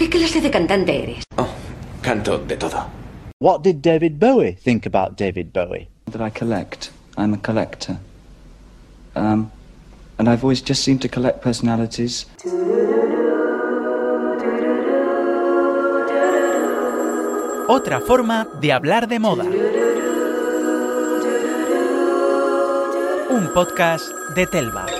¿Qué clase de cantante eres? Oh, canto de todo. What did David Bowie think about David Bowie? That I collect. I'm a collector. Um, and I've always just seemed to collect personalities. Otra forma de hablar de moda. Un podcast de Telva.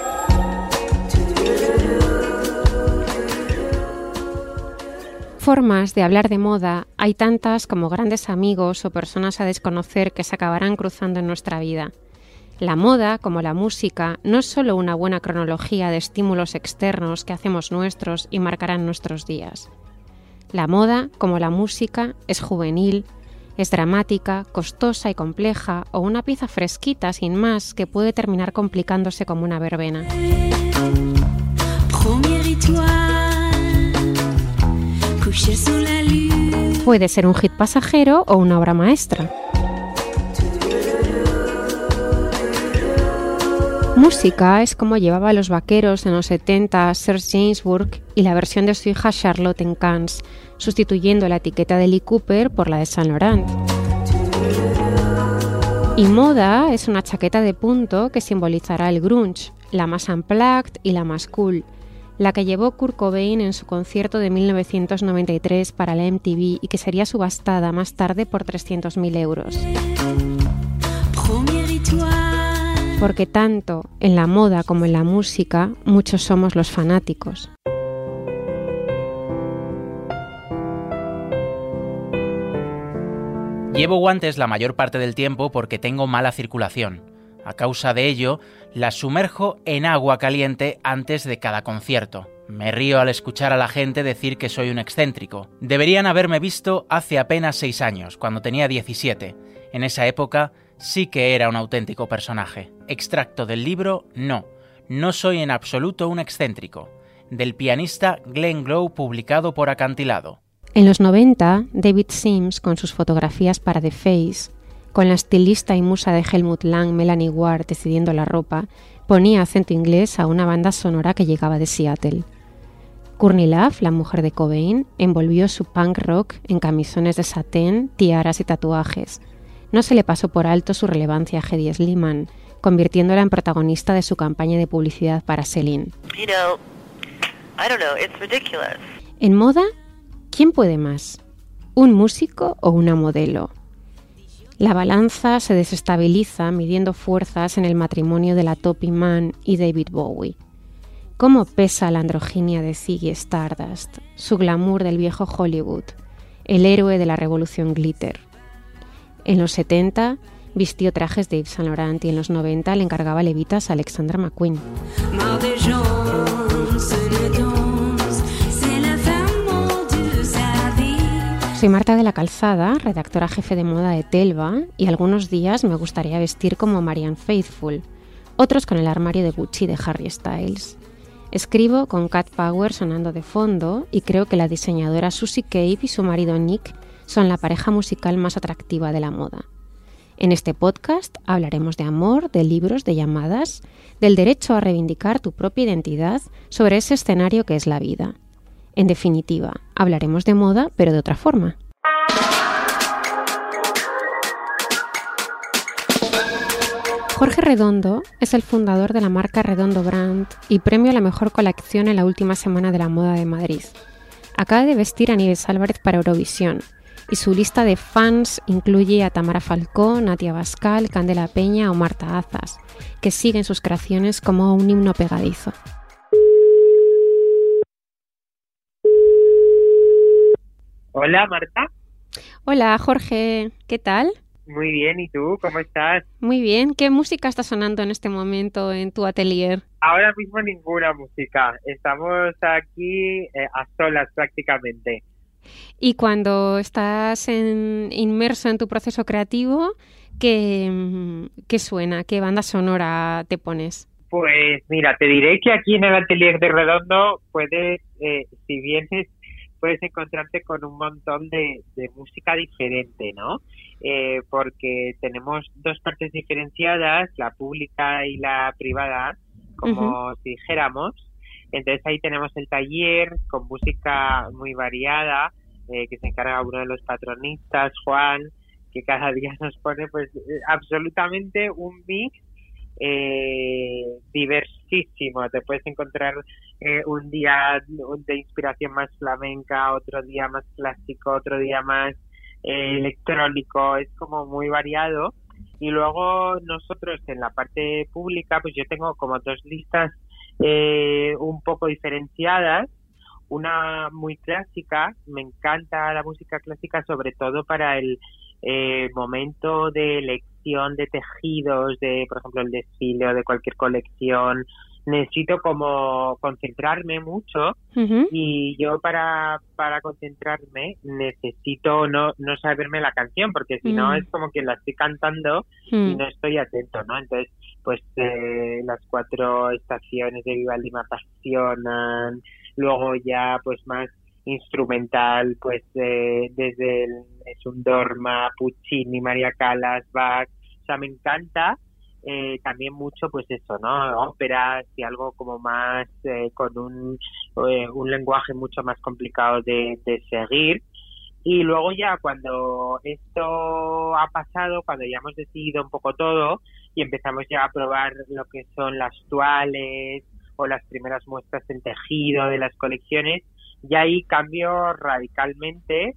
Formas de hablar de moda hay tantas como grandes amigos o personas a desconocer que se acabarán cruzando en nuestra vida. La moda, como la música, no es solo una buena cronología de estímulos externos que hacemos nuestros y marcarán nuestros días. La moda, como la música, es juvenil, es dramática, costosa y compleja o una pieza fresquita sin más que puede terminar complicándose como una verbena. Puede ser un hit pasajero o una obra maestra. Música es como llevaba a los vaqueros en los 70 Sir James Burke y la versión de su hija Charlotte en Cannes, sustituyendo la etiqueta de Lee Cooper por la de Saint Laurent. Y moda es una chaqueta de punto que simbolizará el grunge, la más unplugged y la más cool, la que llevó Kurt Cobain en su concierto de 1993 para la MTV y que sería subastada más tarde por 300.000 euros. Porque tanto en la moda como en la música, muchos somos los fanáticos. Llevo guantes la mayor parte del tiempo porque tengo mala circulación. A causa de ello, las sumerjo en agua caliente antes de cada concierto. Me río al escuchar a la gente decir que soy un excéntrico. Deberían haberme visto hace apenas 6 años, cuando tenía 17. En esa época sí que era un auténtico personaje. Extracto del libro No, no soy en absoluto un excéntrico, del pianista Glenn Glow publicado por Acantilado. En los 90, David Sims, con sus fotografías para The Face, con la estilista y musa de Helmut Lang, Melanie Ward, decidiendo la ropa, ponía acento inglés a una banda sonora que llegaba de Seattle. Courtney Love, la mujer de Cobain, envolvió su punk rock en camisones de satén, tiaras y tatuajes. No se le pasó por alto su relevancia a Hedy Sliman, convirtiéndola en protagonista de su campaña de publicidad para Celine. En moda, ¿Quién puede más? ¿Un músico o una modelo? La balanza se desestabiliza midiendo fuerzas en el matrimonio de la Toppy Man y David Bowie. ¿Cómo pesa la androginia de Ziggy Stardust, su glamour del viejo Hollywood, el héroe de la revolución glitter? En los 70 vistió trajes de Yves Saint Laurent y en los 90 le encargaba levitas a Alexander McQueen. Soy Marta de la Calzada, redactora jefe de moda de Telva, y algunos días me gustaría vestir como Marianne Faithfull, otros con el armario de Gucci de Harry Styles. Escribo con Cat Power sonando de fondo y creo que la diseñadora Susie Cave y su marido Nick son la pareja musical más atractiva de la moda. En este podcast hablaremos de amor, de libros, de llamadas, del derecho a reivindicar tu propia identidad sobre ese escenario que es la vida. En definitiva, hablaremos de moda, pero de otra forma. Jorge Redondo es el fundador de la marca Redondo Brand y premio a la mejor colección en la última semana de la moda de Madrid. Acaba de vestir a Nieves Álvarez para Eurovisión y su lista de fans incluye a Tamara Falcó, Natia Bascal, Candela Peña o Marta Azas, que siguen sus creaciones como un himno pegadizo. Hola, Marta. Hola, Jorge. ¿Qué tal? Muy bien, ¿y tú? ¿Cómo estás? Muy bien. ¿Qué música está sonando en este momento en tu atelier? Ahora mismo ninguna música. Estamos aquí eh, a solas prácticamente. Y cuando estás inmerso en tu proceso creativo, ¿qué, ¿qué suena? ¿Qué banda sonora te pones? Pues mira, te diré que aquí en el atelier de Redondo puedes, eh, si vienes puedes encontrarte con un montón de, música diferente, ¿no? Eh, porque tenemos dos partes diferenciadas, la pública y la privada, como si dijéramos. Entonces ahí tenemos el taller con música muy variada, eh, que se encarga uno de los patronistas, Juan, que cada día nos pone pues absolutamente un mix eh, diversísimo. Te puedes encontrar eh, un día de inspiración más flamenca, otro día más clásico, otro día más eh, electrónico. Es como muy variado. Y luego nosotros en la parte pública, pues yo tengo como dos listas eh, un poco diferenciadas. Una muy clásica, me encanta la música clásica sobre todo para el eh, momento de elección de tejidos, de por ejemplo el desfile o de cualquier colección, necesito como concentrarme mucho y yo para, para concentrarme necesito no, no saberme la canción porque si no mm. es como que la estoy cantando y mm. no estoy atento, ¿no? Entonces, pues eh, las cuatro estaciones de Vivaldi me apasionan, luego ya pues más instrumental, pues eh, desde el es un Dorma, Puccini, María Callas, Bach, o sea, me encanta eh, también mucho pues eso, ¿no? Óperas y algo como más eh, con un, eh, un lenguaje mucho más complicado de, de seguir. Y luego ya cuando esto ha pasado, cuando ya hemos decidido un poco todo y empezamos ya a probar lo que son las tuales o las primeras muestras en tejido de las colecciones, ya ahí cambio radicalmente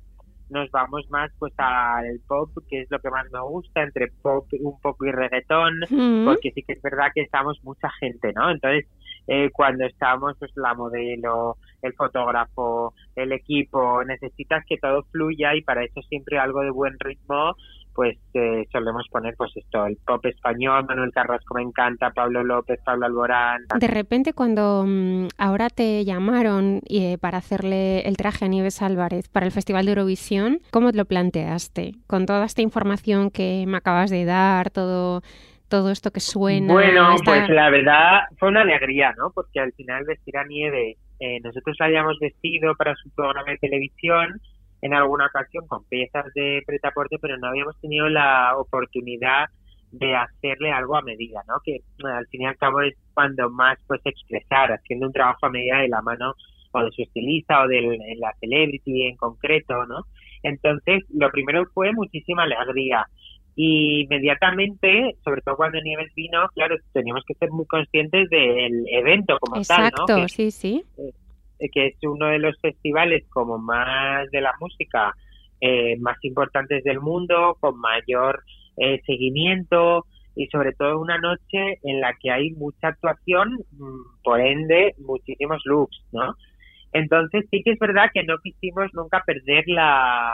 nos vamos más pues al pop, que es lo que más me gusta, entre pop, un poco y reggaetón, porque sí que es verdad que estamos mucha gente, ¿no? Entonces, eh, cuando estamos, pues la modelo, el fotógrafo, el equipo, necesitas que todo fluya y para eso siempre algo de buen ritmo pues eh, solemos poner pues esto, el pop español, Manuel Carrasco me encanta, Pablo López, Pablo Alborán. De repente cuando mm, ahora te llamaron eh, para hacerle el traje a Nieves Álvarez para el Festival de Eurovisión, ¿cómo lo planteaste? Con toda esta información que me acabas de dar, todo todo esto que suena. Bueno, pues la verdad fue una alegría, ¿no? Porque al final vestir a Nieves, eh, nosotros la habíamos vestido para su programa de televisión en alguna ocasión con piezas de pretaporte, pero no habíamos tenido la oportunidad de hacerle algo a medida, ¿no? Que al fin y al cabo es cuando más puedes expresar, haciendo un trabajo a medida de la mano o de su estilista o de la celebrity en concreto, ¿no? Entonces, lo primero fue muchísima alegría. Y inmediatamente, sobre todo cuando Nieves vino, claro, teníamos que ser muy conscientes del evento como tal, ¿no? Exacto, sí, sí. Eh, que es uno de los festivales como más de la música eh, más importantes del mundo, con mayor eh, seguimiento y sobre todo una noche en la que hay mucha actuación, mm, por ende muchísimos looks, ¿no? Entonces sí que es verdad que no quisimos nunca perder la,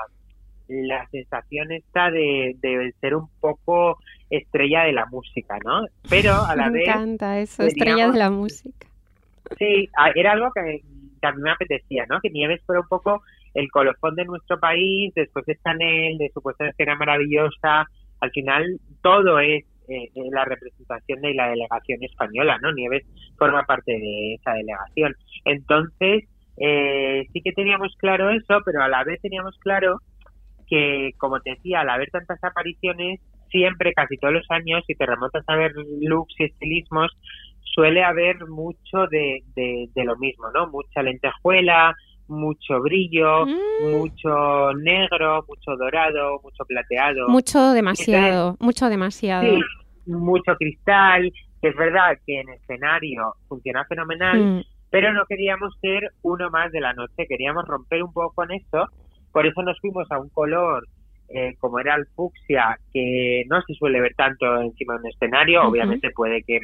la sensación esta de, de ser un poco estrella de la música, ¿no? Pero a la vez... Me encanta eso, estrella de la música. Sí, era algo que que a mí me apetecía, ¿no? Que Nieves fuera un poco el colofón de nuestro país, después de Chanel, de su puesta era maravillosa, al final todo es eh, eh, la representación de la delegación española, ¿no? Nieves forma parte de esa delegación. Entonces, eh, sí que teníamos claro eso, pero a la vez teníamos claro que, como te decía, al haber tantas apariciones, siempre, casi todos los años, si te remontas a ver looks y estilismos, suele haber mucho de, de, lo mismo, ¿no? Mucha lentejuela, mucho brillo, mm. mucho negro, mucho dorado, mucho plateado. Mucho demasiado, mucho demasiado. Sí, mucho cristal, que es verdad que en escenario funciona fenomenal, mm. pero no queríamos ser uno más de la noche, queríamos romper un poco con esto, por eso nos fuimos a un color eh, como era el fucsia, que no se suele ver tanto encima de un escenario, obviamente puede que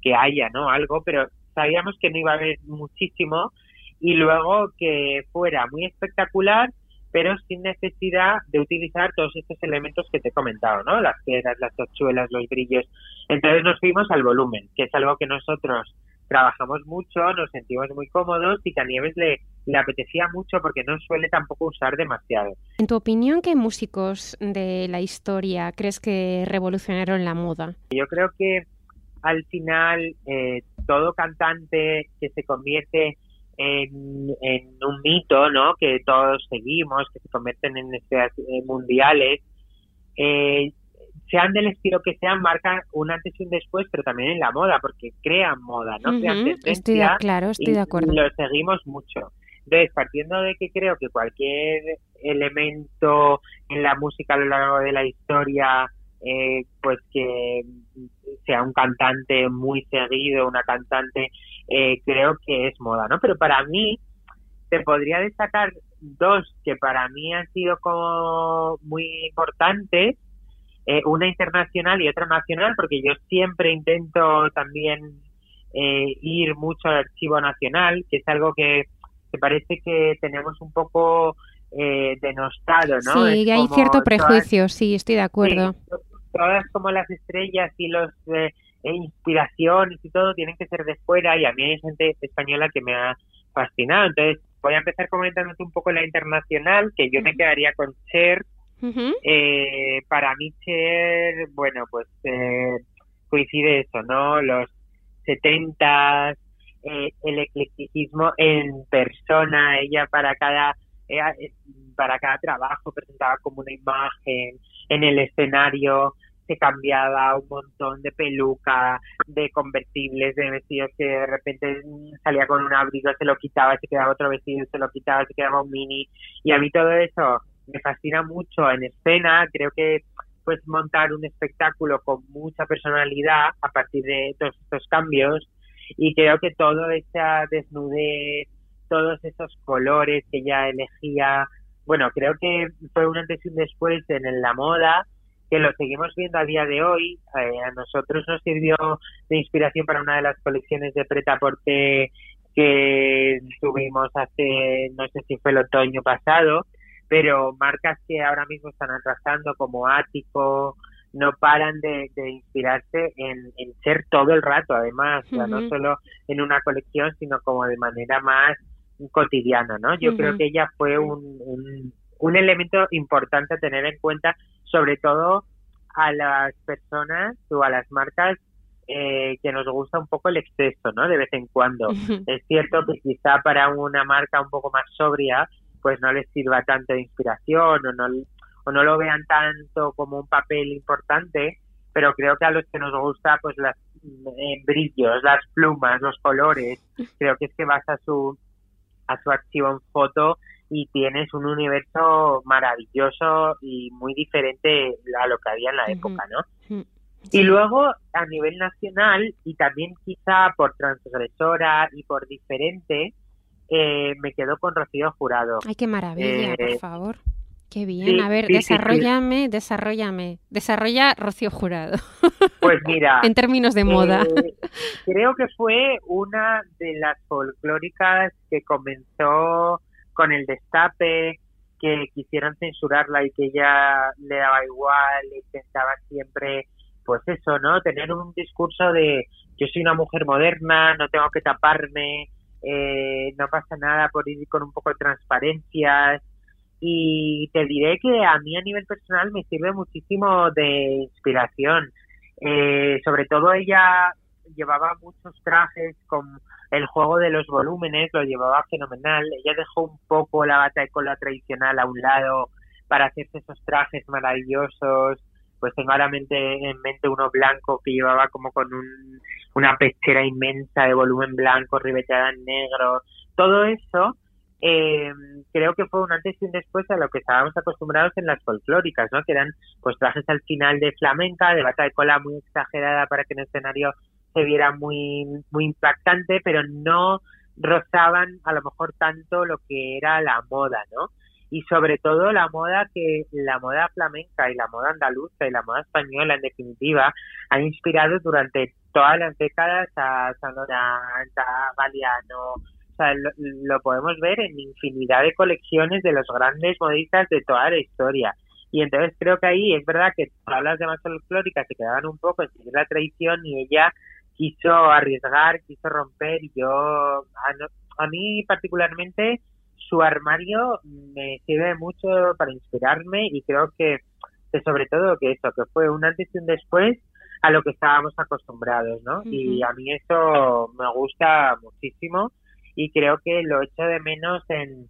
que haya, ¿no? Algo, pero sabíamos que no iba a haber muchísimo y luego que fuera muy espectacular, pero sin necesidad de utilizar todos estos elementos que te he comentado, ¿no? Las piedras, las tachuelas, los brillos. Entonces nos fuimos al volumen, que es algo que nosotros trabajamos mucho, nos sentimos muy cómodos y que a Nieves le, le apetecía mucho porque no suele tampoco usar demasiado. En tu opinión, ¿qué músicos de la historia crees que revolucionaron la moda? Yo creo que al final eh, todo cantante que se convierte en, un mito, ¿no? Que todos seguimos, que se convierten en estrellas eh, mundiales, eh, sean del estilo que sean, marcan un antes y un después, pero también en la moda, porque crean moda, ¿no? Crean estoy de, claro, estoy de acuerdo. Y lo seguimos mucho. Entonces, partiendo de que creo que cualquier elemento en la música a lo largo de la historia, eh, pues que sea un cantante muy seguido, una cantante, eh, creo que es moda, ¿no? Pero para mí, te podría destacar dos que para mí han sido como muy importantes, eh, una internacional y otra nacional, porque yo siempre intento también eh, ir mucho al archivo nacional, que es algo que, que parece que tenemos un poco eh, denostado, ¿no? Sí, hay cierto prejuicio, sí, estoy de acuerdo. Todas como las estrellas y los eh, e inspiraciones y todo tienen que ser de fuera y a mí hay gente española que me ha fascinado. Entonces, voy a empezar comentándote un poco la internacional, que yo me quedaría con Cher. eh, para mí Cher, bueno, pues eh, coincide eso, ¿no? Los 70 eh, el eclecticismo en persona, ella para cada eh, para cada trabajo presentaba como una imagen en el escenario se cambiaba un montón de peluca, de convertibles, de vestidos que de repente salía con un abrigo, se lo quitaba, se quedaba otro vestido, se lo quitaba, se quedaba un mini. Y a mí todo eso me fascina mucho en escena. Creo que pues montar un espectáculo con mucha personalidad a partir de todos estos cambios y creo que todo esa desnudez, todos esos colores que ella elegía, bueno, creo que fue un antes y un después en la moda que lo seguimos viendo a día de hoy. Eh, a nosotros nos sirvió de inspiración para una de las colecciones de Preta Porte que tuvimos hace, no sé si fue el otoño pasado, pero marcas que ahora mismo están atrasando como Ático, no paran de, inspirarse en, ser todo el rato, además, no solo en una colección, sino como de manera más cotidiana, ¿no? Yo creo que ella fue un, un, un elemento importante a tener en cuenta sobre todo a las personas o a las marcas eh, que nos gusta un poco el exceso, ¿no? De vez en cuando. Es cierto que quizá para una marca un poco más sobria, pues no les sirva tanto de inspiración o no, o no lo vean tanto como un papel importante, pero creo que a los que nos gusta, pues las eh, brillos, las plumas, los colores, creo que es que vas a su a su archivo en foto y tienes un universo maravilloso y muy diferente a lo que había en la época, ¿no? Y luego, a nivel nacional, y también quizá por transgresora y por diferente, eh, me quedo con Rocío Jurado. Ay, qué maravilla, por eh, favor. Qué bien. a ver, desarrollame, desarrollame. Desarrolla Rocío Jurado. Pues mira. en términos de moda. Eh, creo que fue una de las folclóricas que comenzó con el destape, que quisieran censurarla y que ella le daba igual, intentaba siempre, pues eso, ¿no? Tener un discurso de yo soy una mujer moderna, no tengo que taparme, eh, no pasa nada por ir con un poco de transparencias. Y te diré que a mí a nivel personal me sirve muchísimo de inspiración. Eh, sobre todo ella llevaba muchos trajes con el juego de los volúmenes lo llevaba fenomenal. Ella dejó un poco la bata de cola tradicional a un lado para hacerse esos trajes maravillosos. Pues tengo ahora mente, en mente uno blanco que llevaba como con un, una pechera inmensa de volumen blanco ribeteada en negro. Todo eso eh, creo que fue un antes y un después a lo que estábamos acostumbrados en las folclóricas, ¿no? Que eran pues trajes al final de flamenca, de bata de cola muy exagerada para que en el escenario se viera muy, muy impactante, pero no rozaban a lo mejor tanto lo que era la moda, ¿no? Y sobre todo la moda que la moda flamenca y la moda andaluza y la moda española en definitiva han inspirado durante todas las décadas a Sonora, a Galeano, o sea, lo, lo, podemos ver en infinidad de colecciones de los grandes modistas de toda la historia. Y entonces creo que ahí es verdad que todas las demás folclóricas se quedaban un poco en seguir la tradición y ella quiso arriesgar, quiso romper y yo, a, mí particularmente, su armario me sirve mucho para inspirarme y creo que, sobre todo que eso, que fue un antes y un después a lo que estábamos acostumbrados, ¿no? Y a mí eso me gusta muchísimo y creo que lo echo de menos en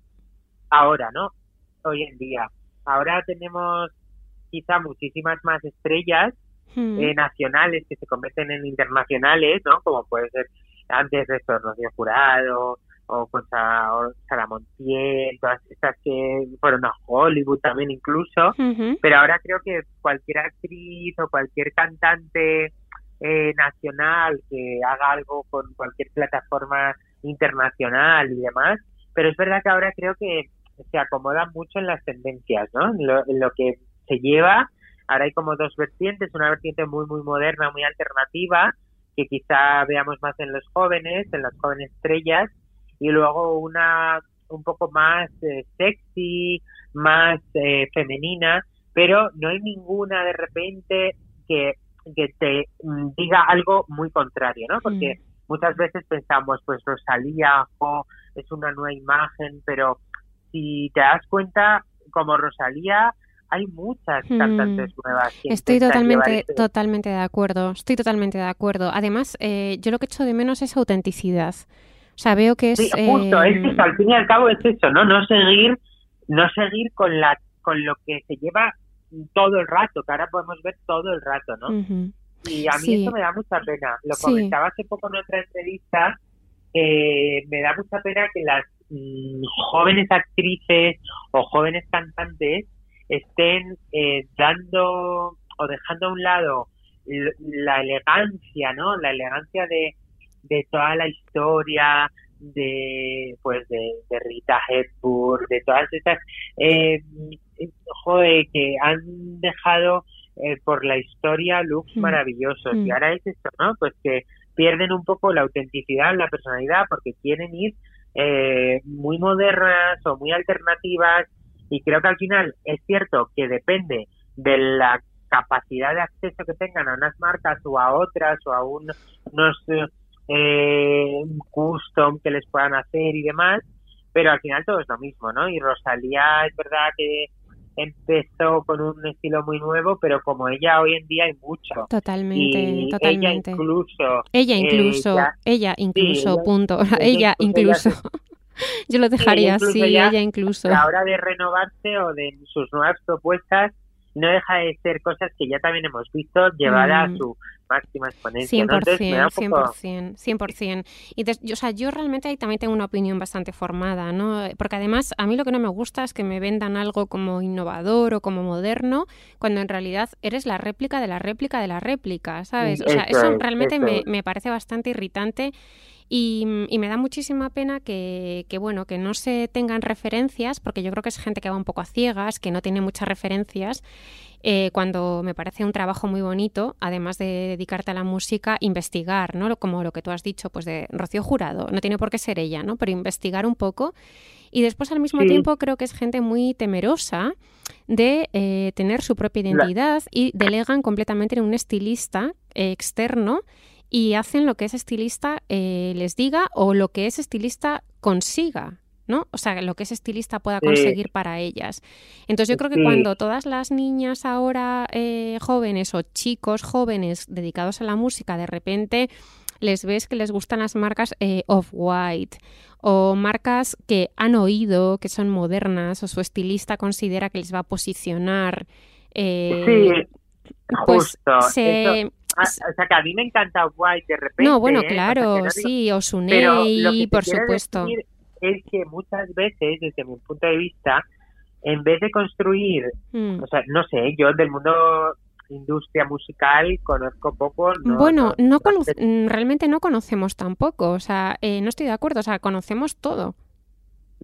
ahora, ¿no? Hoy en día. Ahora tenemos quizá muchísimas más estrellas Eh, nacionales que se convierten en internacionales, ¿no? Como puede ser antes de esto Rocío Jurado o con o Sara Montiel, todas estas que fueron a Hollywood también incluso, pero ahora creo que cualquier actriz o cualquier cantante eh, nacional que haga algo con cualquier plataforma internacional y demás, pero es verdad que ahora creo que se acomoda mucho en las tendencias, ¿no? En lo, en lo que se lleva, ahora hay como dos vertientes, una vertiente muy, muy moderna, muy alternativa, que quizá veamos más en los jóvenes, en las jóvenes estrellas, y luego una un poco más eh, sexy, más eh, femenina, pero no hay ninguna de repente que, que te mm, diga algo muy contrario, ¿no? Porque muchas veces pensamos, pues Rosalía jo, es una nueva imagen, pero si te das cuenta, como Rosalía, hay muchas Mm. cantantes nuevas. que Estoy totalmente, ese- totalmente de acuerdo. Estoy totalmente de acuerdo. Además, eh, yo lo que echo de menos es autenticidad. O sea, veo que es. Sí, justo, eh, es que al fin y al cabo es eso, ¿no? No seguir, no seguir con la, con lo que se lleva todo el rato, que ahora podemos ver todo el rato, ¿no? Y a mí Sí. eso me da mucha pena. Lo Sí. comentaba hace poco en otra entrevista, eh, me da mucha pena que las mm, jóvenes actrices o jóvenes cantantes estén eh, dando o dejando a un lado la elegancia, ¿no? La elegancia de, de toda la historia de pues de, de Rita Hepburn, de todas estas eh, joder, que han dejado eh, por la historia looks Mm. maravillosos Mm. y ahora es esto, ¿no? Pues que pierden un poco la autenticidad, la personalidad porque quieren ir eh, muy modernas o muy alternativas y creo que al final es cierto que depende de la capacidad de acceso que tengan a unas marcas o a otras o a un- unos eh, custom que les puedan hacer y demás, pero al final todo es lo mismo, ¿no? Y Rosalía es verdad que empezó con un estilo muy nuevo, pero como ella hoy en día hay mucho. Totalmente, y ella totalmente. incluso Ella eh, incluso, ya- ella incluso, punto. ella Ella incluso incluso. Yo lo dejaría así, ya ella incluso. a la hora de renovarse o de sus nuevas propuestas no deja de ser cosas que ya también hemos visto llevadas Mm. a su máxima exponencia. ¿no? Entonces me da 100%, un poco... 100%, 100%. Y des- yo, o sea, yo realmente ahí también tengo una opinión bastante formada, ¿no? Porque además a mí lo que no me gusta es que me vendan algo como innovador o como moderno, cuando en realidad eres la réplica de la réplica de la réplica, ¿sabes? O sea, Eso eso es, realmente eso me, me parece bastante irritante y, y me da muchísima pena que, que, bueno, que no se tengan referencias, porque yo creo que es gente que va un poco a ciegas, que no tiene muchas referencias, eh, cuando me parece un trabajo muy bonito, además de dedicarte a la música, investigar, ¿no? Como lo que tú has dicho, pues de Rocío Jurado, no tiene por qué ser ella, ¿no? Pero investigar un poco. Y después al mismo Sí. tiempo creo que es gente muy temerosa de eh, tener su propia La- identidad y delegan completamente en un estilista eh, externo y hacen lo que ese estilista eh, les diga o lo que ese estilista consiga, ¿no? O sea, lo que ese estilista pueda Sí. conseguir para ellas. Entonces yo creo que Sí. cuando todas las niñas ahora eh, jóvenes o chicos jóvenes dedicados a la música de repente les ves que les gustan las marcas eh, off-white o marcas que han oído que son modernas o su estilista considera que les va a posicionar eh, Sí, pues justo. se, eso- ah, o sea, que a mí me encanta White de repente. no, bueno, ¿eh? O sea, claro, que no sí, Osunei, por supuesto. decir es que muchas veces, desde mi punto de vista, en vez de construir, Mm. o sea, no sé, yo del mundo industria musical conozco poco. No, bueno, no- no mm, realmente no conocemos tampoco, o sea, eh, no estoy de acuerdo, o sea, conocemos todo.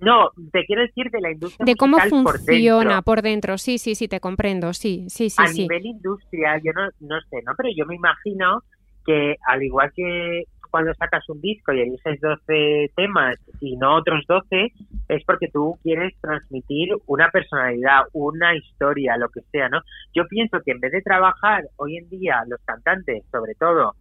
No, te quiero decir de la industria De cómo por funciona dentro. por dentro, sí, sí, sí, te comprendo, sí, sí, sí, a sí. nivel industria, yo no, no sé, ¿no? Pero yo me imagino que al igual que cuando sacas un disco y eliges 12 temas y no otros 12, es porque tú quieres transmitir una personalidad, una historia, lo que sea, ¿no? Yo pienso que en vez de trabajar hoy en día los cantantes, sobre todo,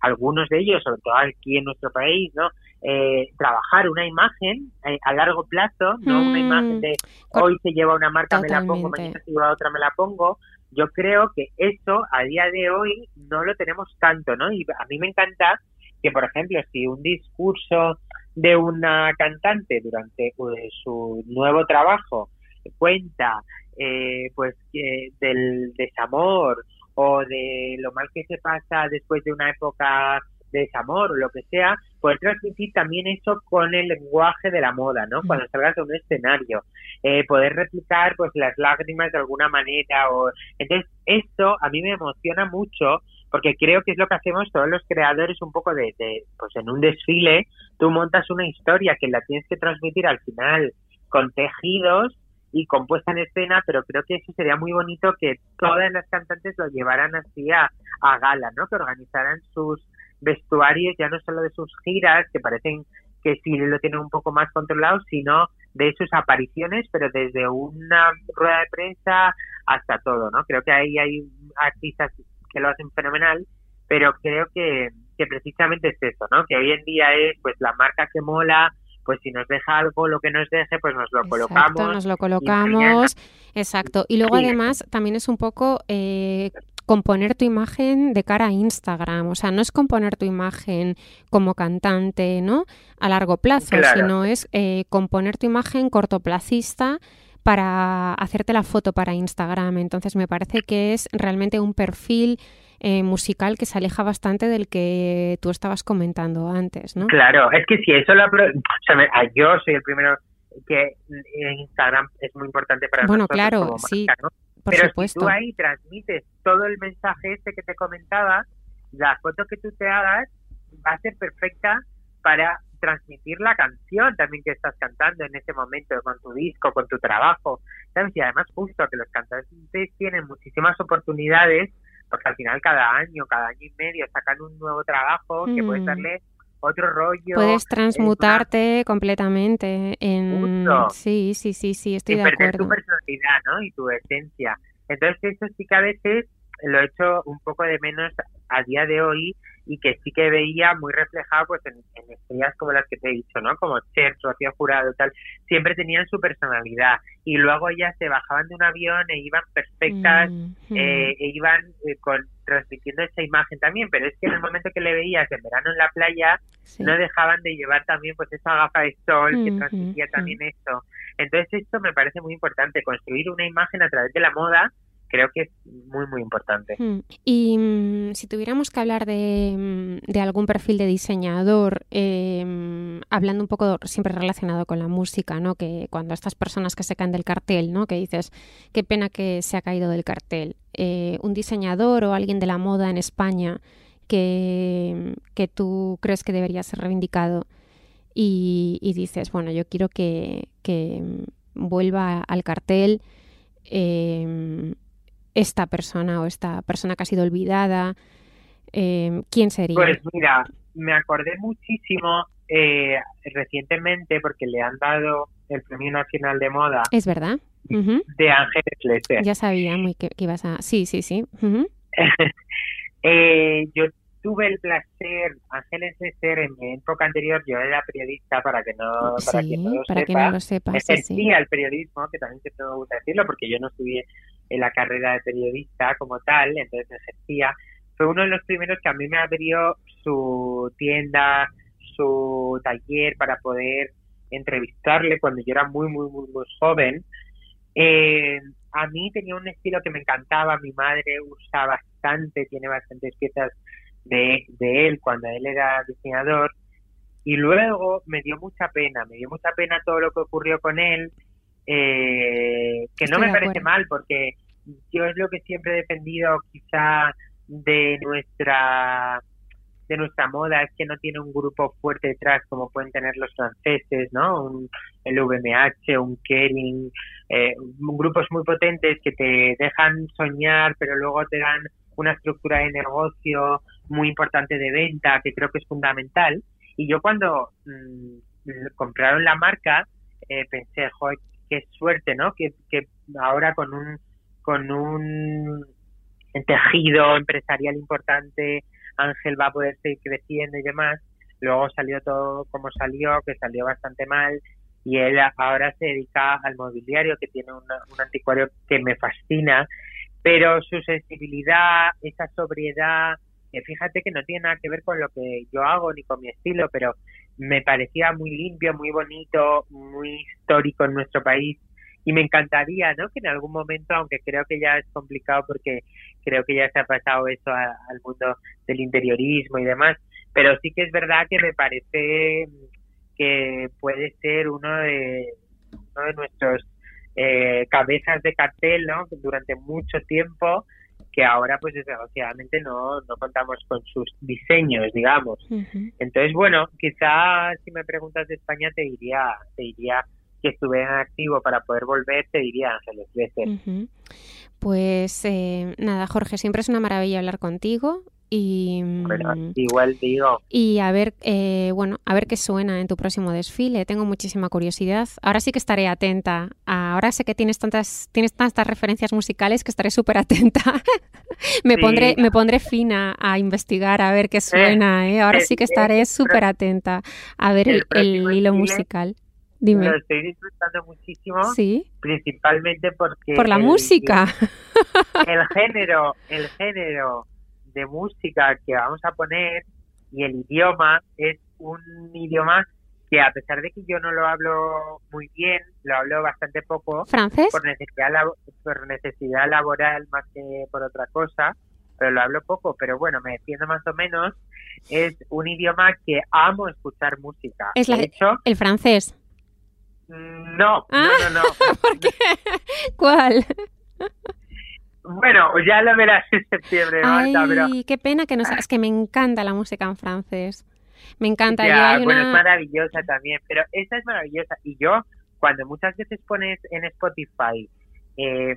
algunos de ellos, sobre todo aquí en nuestro país, ¿no? Eh, trabajar una imagen eh, a largo plazo, no una Mm, imagen de hoy se lleva una marca, me la pongo, mañana se lleva otra, me la pongo. Yo creo que eso a día de hoy no lo tenemos tanto, ¿no? Y a mí me encanta que, por ejemplo, si un discurso de una cantante durante eh, su nuevo trabajo cuenta eh, pues del desamor o de lo mal que se pasa después de una época desamor o lo que sea, poder transmitir también eso con el lenguaje de la moda, ¿no? Cuando salgas de un escenario, eh, poder replicar pues las lágrimas de alguna manera o entonces esto a mí me emociona mucho porque creo que es lo que hacemos todos los creadores un poco de, de pues en un desfile tú montas una historia que la tienes que transmitir al final con tejidos y compuesta en escena, pero creo que eso sería muy bonito que todas las cantantes lo llevaran así a, a gala, ¿no? Que organizaran sus vestuarios ya no solo de sus giras, que parecen que sí lo tienen un poco más controlado, sino de sus apariciones, pero desde una rueda de prensa hasta todo, ¿no? Creo que ahí hay artistas que lo hacen fenomenal, pero creo que, que precisamente es eso, ¿no? Que hoy en día es pues la marca que mola, pues si nos deja algo, lo que nos deje, pues nos lo colocamos. Nos lo colocamos, exacto. Y luego además también es un poco eh, componer tu imagen de cara a Instagram, o sea, no es componer tu imagen como cantante, ¿no? A largo plazo, sino es eh, componer tu imagen cortoplacista para hacerte la foto para Instagram. Entonces me parece que es realmente un perfil eh, musical que se aleja bastante del que tú estabas comentando antes, ¿no? Claro, es que si eso lo... O sea, ah, yo soy el primero que en Instagram es muy importante para bueno, nosotros claro, como sí, por Pero supuesto. si tú ahí transmites todo el mensaje este que te comentaba, la foto que tú te hagas va a ser perfecta para transmitir la canción también que estás cantando en ese momento con tu disco, con tu trabajo, ¿sabes? Y además justo que los cantantes tienen muchísimas oportunidades porque al final cada año, cada año y medio sacan un nuevo trabajo que puedes Mm. darle otro rollo. Puedes transmutarte completamente en... Justo. Sí, sí, sí, sí, estoy sin de perder acuerdo. tu personalidad, ¿no? Y tu esencia. Entonces eso sí que a veces lo he hecho un poco de menos a día de hoy y que sí que veía muy reflejado pues en, en estrellas como las que te he dicho, ¿no? Como Cher, Sofía Jurado, tal, siempre tenían su personalidad y luego ellas se bajaban de un avión e iban perfectas, Mm, eh, e iban eh, con, transmitiendo esa imagen también, pero es que en el momento que le veías en verano en la playa, Sí. no dejaban de llevar también pues esa gafa de sol que Ujú, transmitía ujú. también esto. Entonces esto me parece muy importante, construir una imagen a través de la moda creo que es muy muy importante. Mm. Y mm, si tuviéramos que hablar de, mm, de algún perfil de diseñador, eh, hablando un poco siempre relacionado con la música, ¿no? Que cuando estas personas que se caen del cartel, ¿no? Que dices, qué pena que se ha caído del cartel. Eh, un diseñador o alguien de la moda en España que, que tú crees que debería ser reivindicado y, dices, bueno, yo quiero que, que vuelva al cartel eh, esta persona o esta persona que ha sido olvidada, eh, ¿quién sería? Pues mira, me acordé muchísimo eh, recientemente porque le han dado el Premio Nacional de Moda Es verdad. De Ángeles Lesser. Ya sabía muy que, que ibas a... Sí, sí, sí. Eh, yo tuve el placer, Ángeles Lesser, en mi época anterior, yo era periodista para que no, para quien no lo para que sepa, no lo sepa. Sí, sí. ejercía el periodismo, que también siempre me gusta decirlo, porque yo no estudié en la carrera de periodista como tal, entonces ejercía. Fue uno de los primeros que a mí me abrió su tienda, su taller para poder entrevistarle cuando yo era muy, muy, muy, muy joven. Eh, a mí tenía un estilo que me encantaba, mi madre usa bastante, tiene bastantes piezas de, de él cuando él era diseñador y luego me dio mucha pena, me dio mucha pena todo lo que ocurrió con él, eh, que no me parece mal porque yo es lo que siempre he defendido quizá de nuestra de nuestra moda es que no tiene un grupo fuerte detrás como pueden tener los franceses, ¿no? Un, el VMH, un Kering, eh, grupos muy potentes que te dejan soñar, pero luego te dan una estructura de negocio muy importante de venta, que creo que es fundamental. Y yo cuando mm, compraron la marca, eh, pensé, joder, qué suerte, ¿no? Que, ahora con un, con un tejido empresarial importante, Ángel va a poder seguir creciendo y demás. Luego salió todo como salió, que salió bastante mal, y él ahora se dedica al mobiliario, que tiene un anticuario que me fascina, pero su sensibilidad, esa sobriedad, que fíjate que no tiene nada que ver con lo que yo hago ni con mi estilo, pero me parecía muy limpio, muy bonito, muy histórico en nuestro país y me encantaría, ¿no? Que en algún momento, aunque creo que ya es complicado porque creo que ya se ha pasado eso al mundo del interiorismo y demás, pero sí que es verdad que me parece que puede ser uno de, uno de nuestros eh, cabezas de cartel, ¿no? Durante mucho tiempo que ahora pues desgraciadamente no, no contamos con sus diseños, digamos. Entonces, bueno, quizá si me preguntas de España te diría, te diría que estuve en activo para poder volver, te diría Ángeles veces. Pues eh, nada, Jorge, siempre es una maravilla hablar contigo. Y, mm, igual digo. Y a ver, eh, bueno, a ver qué suena en tu próximo desfile. Tengo muchísima curiosidad. Ahora sí que estaré atenta. Ahora sé que tienes tantas, tienes tantas referencias musicales que estaré súper atenta. me pondré, me pondré fina a investigar a ver qué suena. ¿eh? Ahora sí que estaré súper atenta a ver el, hilo musical. Dime. Lo estoy disfrutando muchísimo. Sí. Principalmente porque. Por la música. el género, el género de música que vamos a poner y el idioma es un idioma que a pesar de que yo no lo hablo muy bien, lo hablo bastante poco. ¿Francés? Por necesidad, por necesidad laboral más que por otra cosa, pero lo hablo poco, pero bueno, me defiendo más o menos. Es un idioma que amo escuchar música. ¿Es la, hecho, el francés? Mm, no, no, ah, no, no. ¿Por qué? ¿Cuál? Bueno, ya lo verás en septiembre, Ay, qué pena que no sabes, que me encanta la música en francés. Me encanta. Ya, bueno, es maravillosa también, pero esa es maravillosa. Y yo, cuando muchas veces pones en Spotify eh,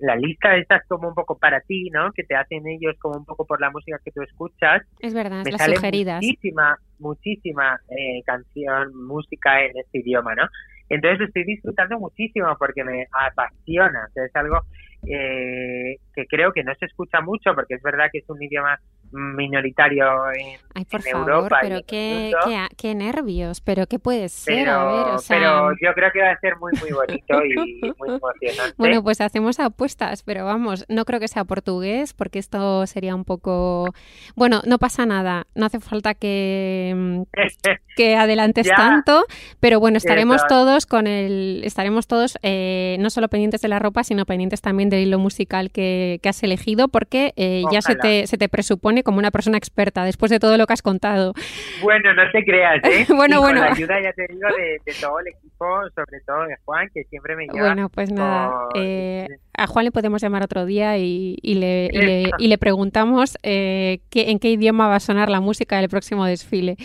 la lista de estas como un poco para ti, ¿no? Que te hacen ellos como un poco por la música que tú escuchas. Es verdad, me las sale sugeridas. Muchísima, muchísima eh, canción, música en este idioma, ¿no? Entonces lo estoy disfrutando muchísimo porque me apasiona. O sea, es algo eh, que creo que no se escucha mucho porque es verdad que es un idioma minoritario en, Ay, por favor, Europa. Pero qué, qué, nervios, pero qué puede ser, a ver, o sea... Pero yo creo que va a ser muy, muy bonito y muy emocionante. Bueno, pues hacemos apuestas, pero vamos, no creo que sea portugués porque esto sería un poco... Bueno, no pasa nada, no hace falta que, que adelantes tanto, pero bueno, estaremos todos con el... Estaremos todos eh, no solo pendientes de la ropa, sino pendientes también del hilo musical que, que has elegido porque eh, ya se te, se te presupone como una persona experta después de todo lo que has contado. Bueno, no te creas, ¿eh? bueno, y bueno. Con la ayuda, ya te digo, de, todo el equipo, sobre todo de Juan, que siempre me lleva. Bueno, pues nada. Eh, a Juan le podemos llamar otro día y, le, y le, preguntamos eh, qué, en qué idioma va a sonar la música del próximo desfile.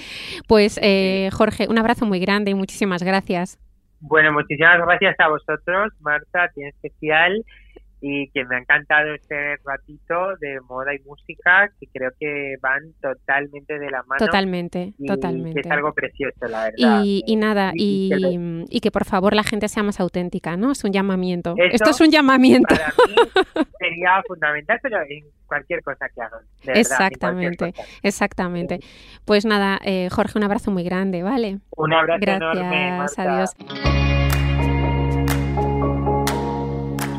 Pues, eh, Jorge, un abrazo muy grande y muchísimas gracias. Bueno, muchísimas gracias a vosotros, Marta, en especial y que me ha encantado este ratito de moda y música que creo que van totalmente de la mano. Totalmente, totalmente. es algo precioso, la verdad. Y, nada, y, y, que por favor la gente sea más auténtica, ¿no? Es un llamamiento. Esto es un llamamiento. Para mí sería fundamental, pero en cualquier cosa que hagan. exactamente, exactamente. Pues nada, eh, Jorge, un abrazo muy grande, ¿vale? Un abrazo Gracias, enorme. Adiós.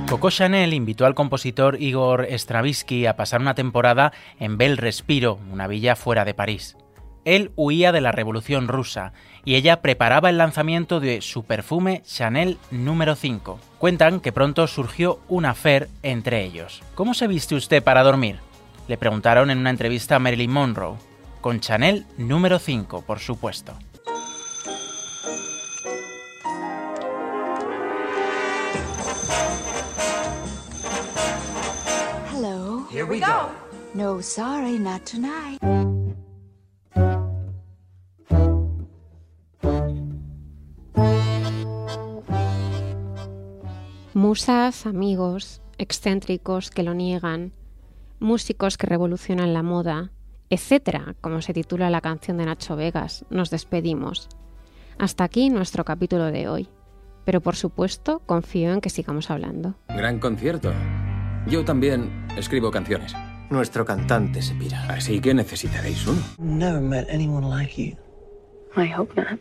Coco Chanel invitó al compositor Igor Stravinsky a pasar una temporada en Bel Respiro, una villa fuera de París. Él huía de la Revolución rusa y ella preparaba el lanzamiento de su perfume Chanel número 5. Cuentan que pronto surgió un affair entre ellos. ¿Cómo se viste usted para dormir? Le preguntaron en una entrevista a Marilyn Monroe. Con Chanel número 5, por supuesto. We go. No, sorry, not tonight. Musas, amigos, excéntricos que lo niegan, músicos que revolucionan la moda, etcétera, como se titula la canción de Nacho Vegas, nos despedimos. Hasta aquí nuestro capítulo de hoy, pero por supuesto confío en que sigamos hablando. Gran concierto. Yo también escribo canciones. Nuestro cantante se pira. Así que necesitaréis uno. Never met anyone like you. I hope not.